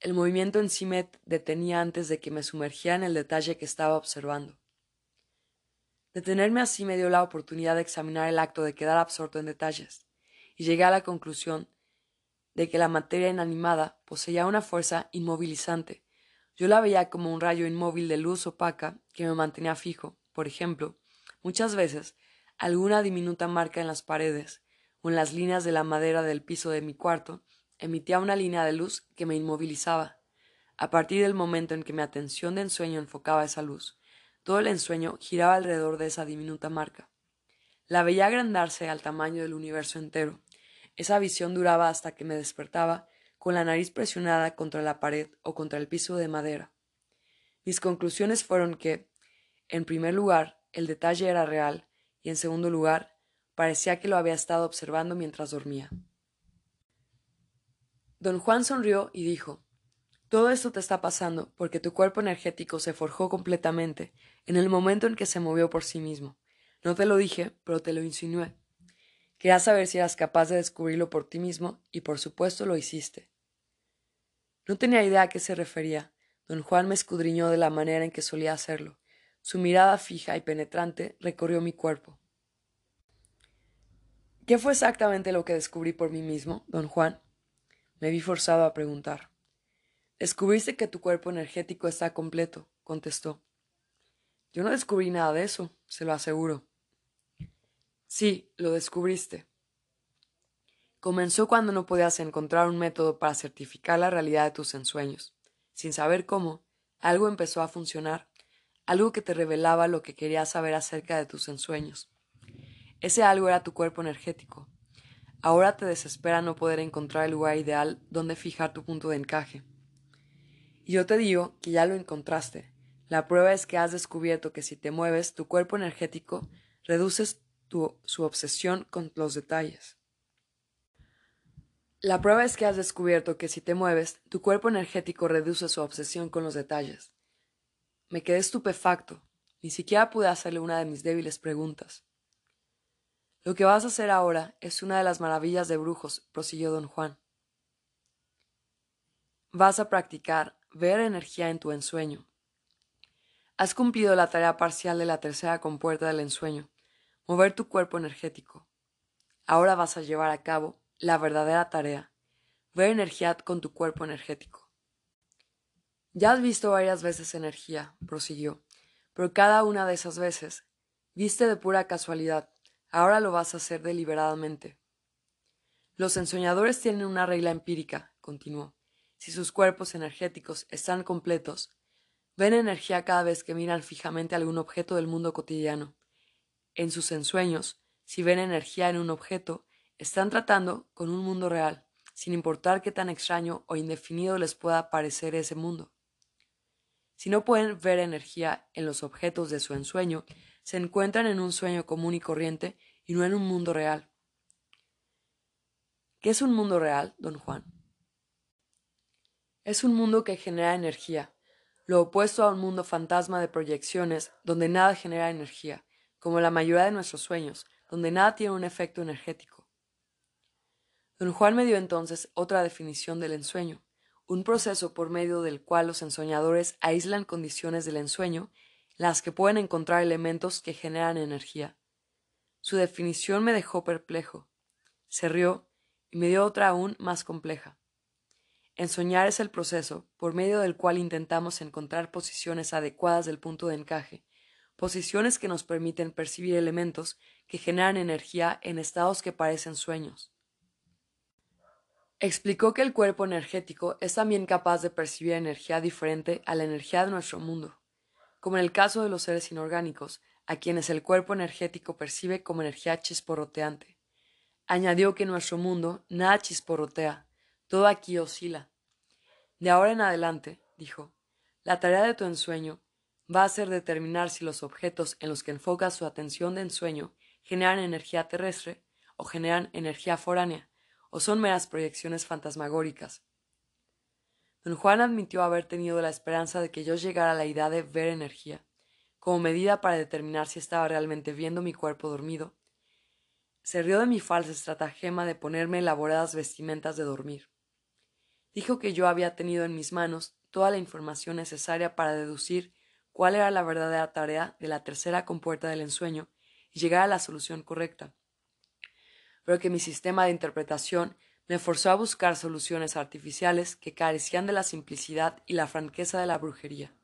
el movimiento en sí me detenía antes de que me sumergiera en el detalle que estaba observando. Detenerme así me dio la oportunidad de examinar el acto de quedar absorto en detalles, y llegué a la conclusión de que la materia inanimada poseía una fuerza inmovilizante. Yo la veía como un rayo inmóvil de luz opaca que me mantenía fijo, por ejemplo, Muchas veces, alguna diminuta marca en las paredes o en las líneas de la madera del piso de mi cuarto emitía una línea de luz que me inmovilizaba. A partir del momento en que mi atención de ensueño enfocaba esa luz, todo el ensueño giraba alrededor de esa diminuta marca. La veía agrandarse al tamaño del universo entero. Esa visión duraba hasta que me despertaba con la nariz presionada contra la pared o contra el piso de madera. Mis conclusiones fueron que, en primer lugar, el detalle era real, y en segundo lugar, parecía que lo había estado observando mientras dormía. Don Juan sonrió y dijo Todo esto te está pasando porque tu cuerpo energético se forjó completamente en el momento en que se movió por sí mismo. No te lo dije, pero te lo insinué. Quería saber si eras capaz de descubrirlo por ti mismo, y por supuesto lo hiciste. No tenía idea a qué se refería. Don Juan me escudriñó de la manera en que solía hacerlo, su mirada fija y penetrante recorrió mi cuerpo. ¿Qué fue exactamente lo que descubrí por mí mismo, don Juan? Me vi forzado a preguntar. Descubriste que tu cuerpo energético está completo, contestó. Yo no descubrí nada de eso, se lo aseguro. Sí, lo descubriste. Comenzó cuando no podías encontrar un método para certificar la realidad de tus ensueños. Sin saber cómo, algo empezó a funcionar algo que te revelaba lo que querías saber acerca de tus ensueños. Ese algo era tu cuerpo energético. Ahora te desespera no poder encontrar el lugar ideal donde fijar tu punto de encaje. Y yo te digo que ya lo encontraste. La prueba es que has descubierto que si te mueves, tu cuerpo energético reduces tu, su obsesión con los detalles. La prueba es que has descubierto que si te mueves, tu cuerpo energético reduce su obsesión con los detalles. Me quedé estupefacto. Ni siquiera pude hacerle una de mis débiles preguntas. Lo que vas a hacer ahora es una de las maravillas de brujos, prosiguió don Juan. Vas a practicar ver energía en tu ensueño. Has cumplido la tarea parcial de la tercera compuerta del ensueño, mover tu cuerpo energético. Ahora vas a llevar a cabo la verdadera tarea, ver energía con tu cuerpo energético. Ya has visto varias veces energía, prosiguió, pero cada una de esas veces viste de pura casualidad. Ahora lo vas a hacer deliberadamente. Los ensoñadores tienen una regla empírica, continuó. Si sus cuerpos energéticos están completos, ven energía cada vez que miran fijamente algún objeto del mundo cotidiano. En sus ensueños, si ven energía en un objeto, están tratando con un mundo real, sin importar qué tan extraño o indefinido les pueda parecer ese mundo. Si no pueden ver energía en los objetos de su ensueño, se encuentran en un sueño común y corriente y no en un mundo real. ¿Qué es un mundo real, don Juan? Es un mundo que genera energía, lo opuesto a un mundo fantasma de proyecciones donde nada genera energía, como la mayoría de nuestros sueños, donde nada tiene un efecto energético. Don Juan me dio entonces otra definición del ensueño, un proceso por medio del cual los ensoñadores aíslan condiciones del ensueño las que pueden encontrar elementos que generan energía. Su definición me dejó perplejo. Se rió y me dio otra aún más compleja. Ensoñar es el proceso por medio del cual intentamos encontrar posiciones adecuadas del punto de encaje, posiciones que nos permiten percibir elementos que generan energía en estados que parecen sueños. Explicó que el cuerpo energético es también capaz de percibir energía diferente a la energía de nuestro mundo, como en el caso de los seres inorgánicos, a quienes el cuerpo energético percibe como energía chisporroteante. Añadió que en nuestro mundo nada chisporrotea, todo aquí oscila. De ahora en adelante, dijo, la tarea de tu ensueño va a ser determinar si los objetos en los que enfocas su atención de ensueño generan energía terrestre o generan energía foránea, o son meras proyecciones fantasmagóricas. Don Juan admitió haber tenido la esperanza de que yo llegara a la idea de ver energía, como medida para determinar si estaba realmente viendo mi cuerpo dormido. Se rió de mi falsa estratagema de ponerme elaboradas vestimentas de dormir. Dijo que yo había tenido en mis manos toda la información necesaria para deducir cuál era la verdadera tarea de la tercera compuerta del ensueño y llegar a la solución correcta, pero que mi sistema de interpretación me forzó a buscar soluciones artificiales que carecían de la simplicidad y la franqueza de la brujería.